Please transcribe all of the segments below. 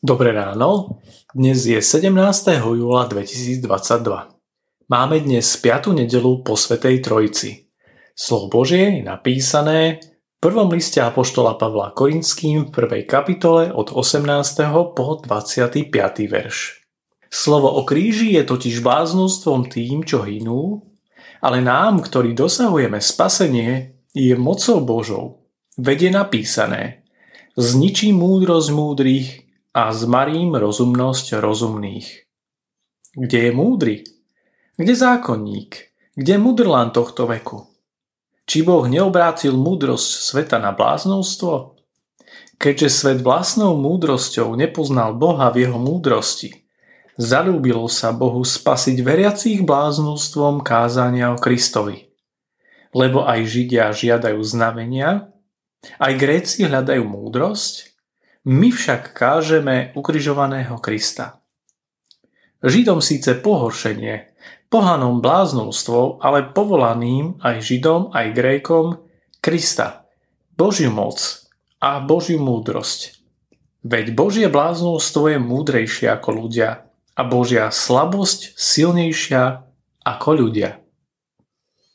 Dobré ráno, dnes je 17. júla 2022. Máme dnes 5. nedelu po Svetej Trojici. Slovo Božie je napísané v prvom liste Apoštola Pavla Korinským v prvej kapitole od 18. po 25. verš. Slovo o kríži je totiž bláznostvom tým, čo hynú, ale nám, ktorí dosahujeme spasenie, je mocou Božou. Vedie napísané, zničí múdrosť múdrych a zmarím rozumnosť rozumných. Kde je múdry? Kde zákonník? Kde mudrlán tohto veku? Či Boh neobrátil múdrosť sveta na bláznovstvo? Keďže svet vlastnou múdrosťou nepoznal Boha v jeho múdrosti, zalúbilo sa Bohu spasiť veriacich bláznovstvom kázania o Kristovi. Lebo aj Židia žiadajú znamenia, aj Gréci hľadajú múdrosť, my však kážeme ukrižovaného Krista. Židom síce pohoršenie, pohanom bláznovstvo, ale povolaným aj Židom, aj Grékom Krista, Božiu moc a Božiu múdrosť. Veď Božie bláznovstvo je múdrejšie ako ľudia a Božia slabosť silnejšia ako ľudia.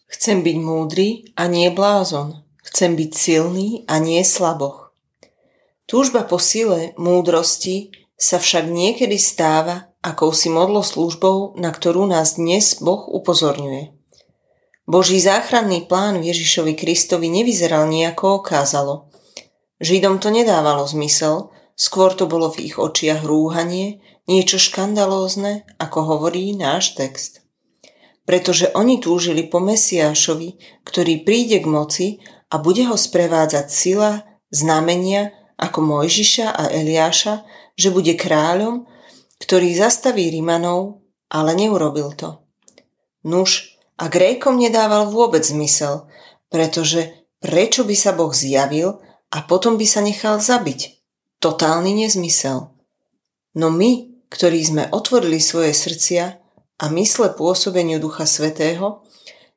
Chcem byť múdry a nie blázon. Chcem byť silný a nie slaboch. Túžba po sile, múdrosti sa však niekedy stáva akousi službou, na ktorú nás dnes Boh upozorňuje. Boží záchranný plán Ježišovi Kristovi nevyzeral nejako okázalo. Židom to nedávalo zmysel, skôr to bolo v ich očiach rúhanie, niečo škandalózne, ako hovorí náš text. Pretože oni túžili po Mesiášovi, ktorý príde k moci a bude ho sprevádzať sila, znamenia ako Mojžiša a Eliáša, že bude kráľom, ktorý zastaví Rimanov, ale neurobil to. Nuž, a Grékom nedával vôbec zmysel, pretože prečo by sa Boh zjavil a potom by sa nechal zabiť? Totálny nezmysel. No my, ktorí sme otvorili svoje srdcia a mysle pôsobeniu Ducha Svetého,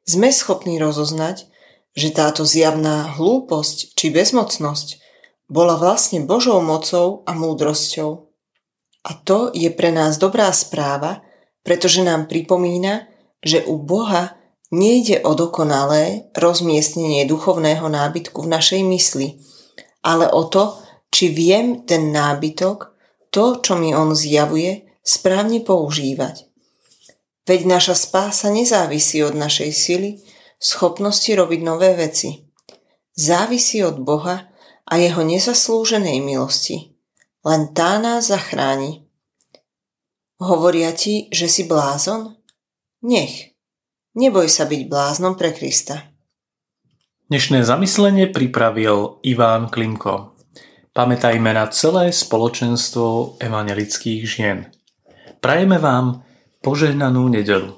sme schopní rozoznať, že táto zjavná hlúposť či bezmocnosť bola vlastne Božou mocou a múdrosťou. A to je pre nás dobrá správa, pretože nám pripomína, že u Boha nejde o dokonalé rozmiestnenie duchovného nábytku v našej mysli, ale o to, či viem ten nábytok, to, čo mi on zjavuje, správne používať. Veď naša spása nezávisí od našej sily, schopnosti robiť nové veci. Závisí od Boha, a jeho nezaslúženej milosti. Len tá nás zachráni. Hovoria ti, že si blázon? Nech. Neboj sa byť bláznom pre Krista. Dnešné zamyslenie pripravil Iván Klimko. Pamätajme na celé spoločenstvo evangelických žien. Prajeme vám požehnanú nedelu.